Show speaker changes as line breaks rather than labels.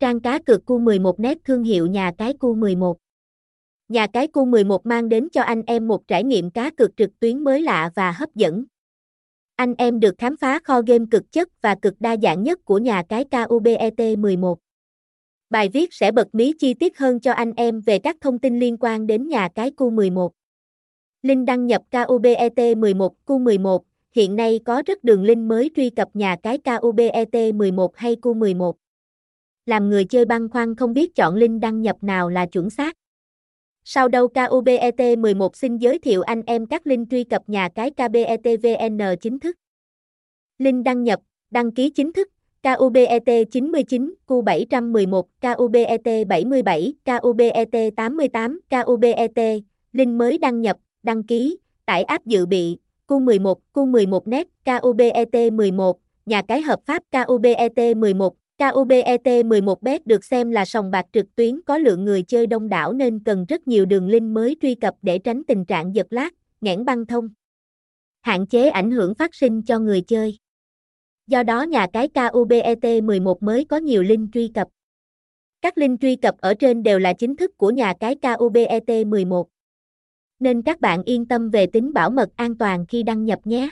Trang cá cược cu 11 nét thương hiệu nhà cái cu 11. Nhà cái cu 11 mang đến cho anh em một trải nghiệm cá cược trực tuyến mới lạ và hấp dẫn. Anh em được khám phá kho game cực chất và cực đa dạng nhất của nhà cái KUBET 11. Bài viết sẽ bật mí chi tiết hơn cho anh em về các thông tin liên quan đến nhà cái cu 11. Link đăng nhập KUBET 11 cu 11, Hiện nay có rất đường link mới truy cập nhà cái KUBET 11 hay cu 11. Làm người chơi băn khoăn không biết chọn link đăng nhập nào là chuẩn xác. Sau đâu KUBET 11 xin giới thiệu anh em các link truy cập nhà cái KBETVN chính thức. Link đăng nhập, đăng ký chính thức, KUBET 99, Q711, KUBET 77, KUBET 88, KUBET, link mới đăng nhập, đăng ký, tải app dự bị, Q11, Q11 net, KUBET 11, nhà cái hợp pháp KUBET 11, KUBET 11 bet được xem là sòng bạc trực tuyến có lượng người chơi đông đảo nên cần rất nhiều đường link mới truy cập để tránh tình trạng giật lát, nghẽn băng thông. Hạn chế ảnh hưởng phát sinh cho người chơi. Do đó nhà cái KUBET 11 mới có nhiều link truy cập. Các link truy cập ở trên đều là chính thức của nhà cái KUBET 11. Nên các bạn yên tâm về tính bảo mật an toàn khi đăng nhập nhé.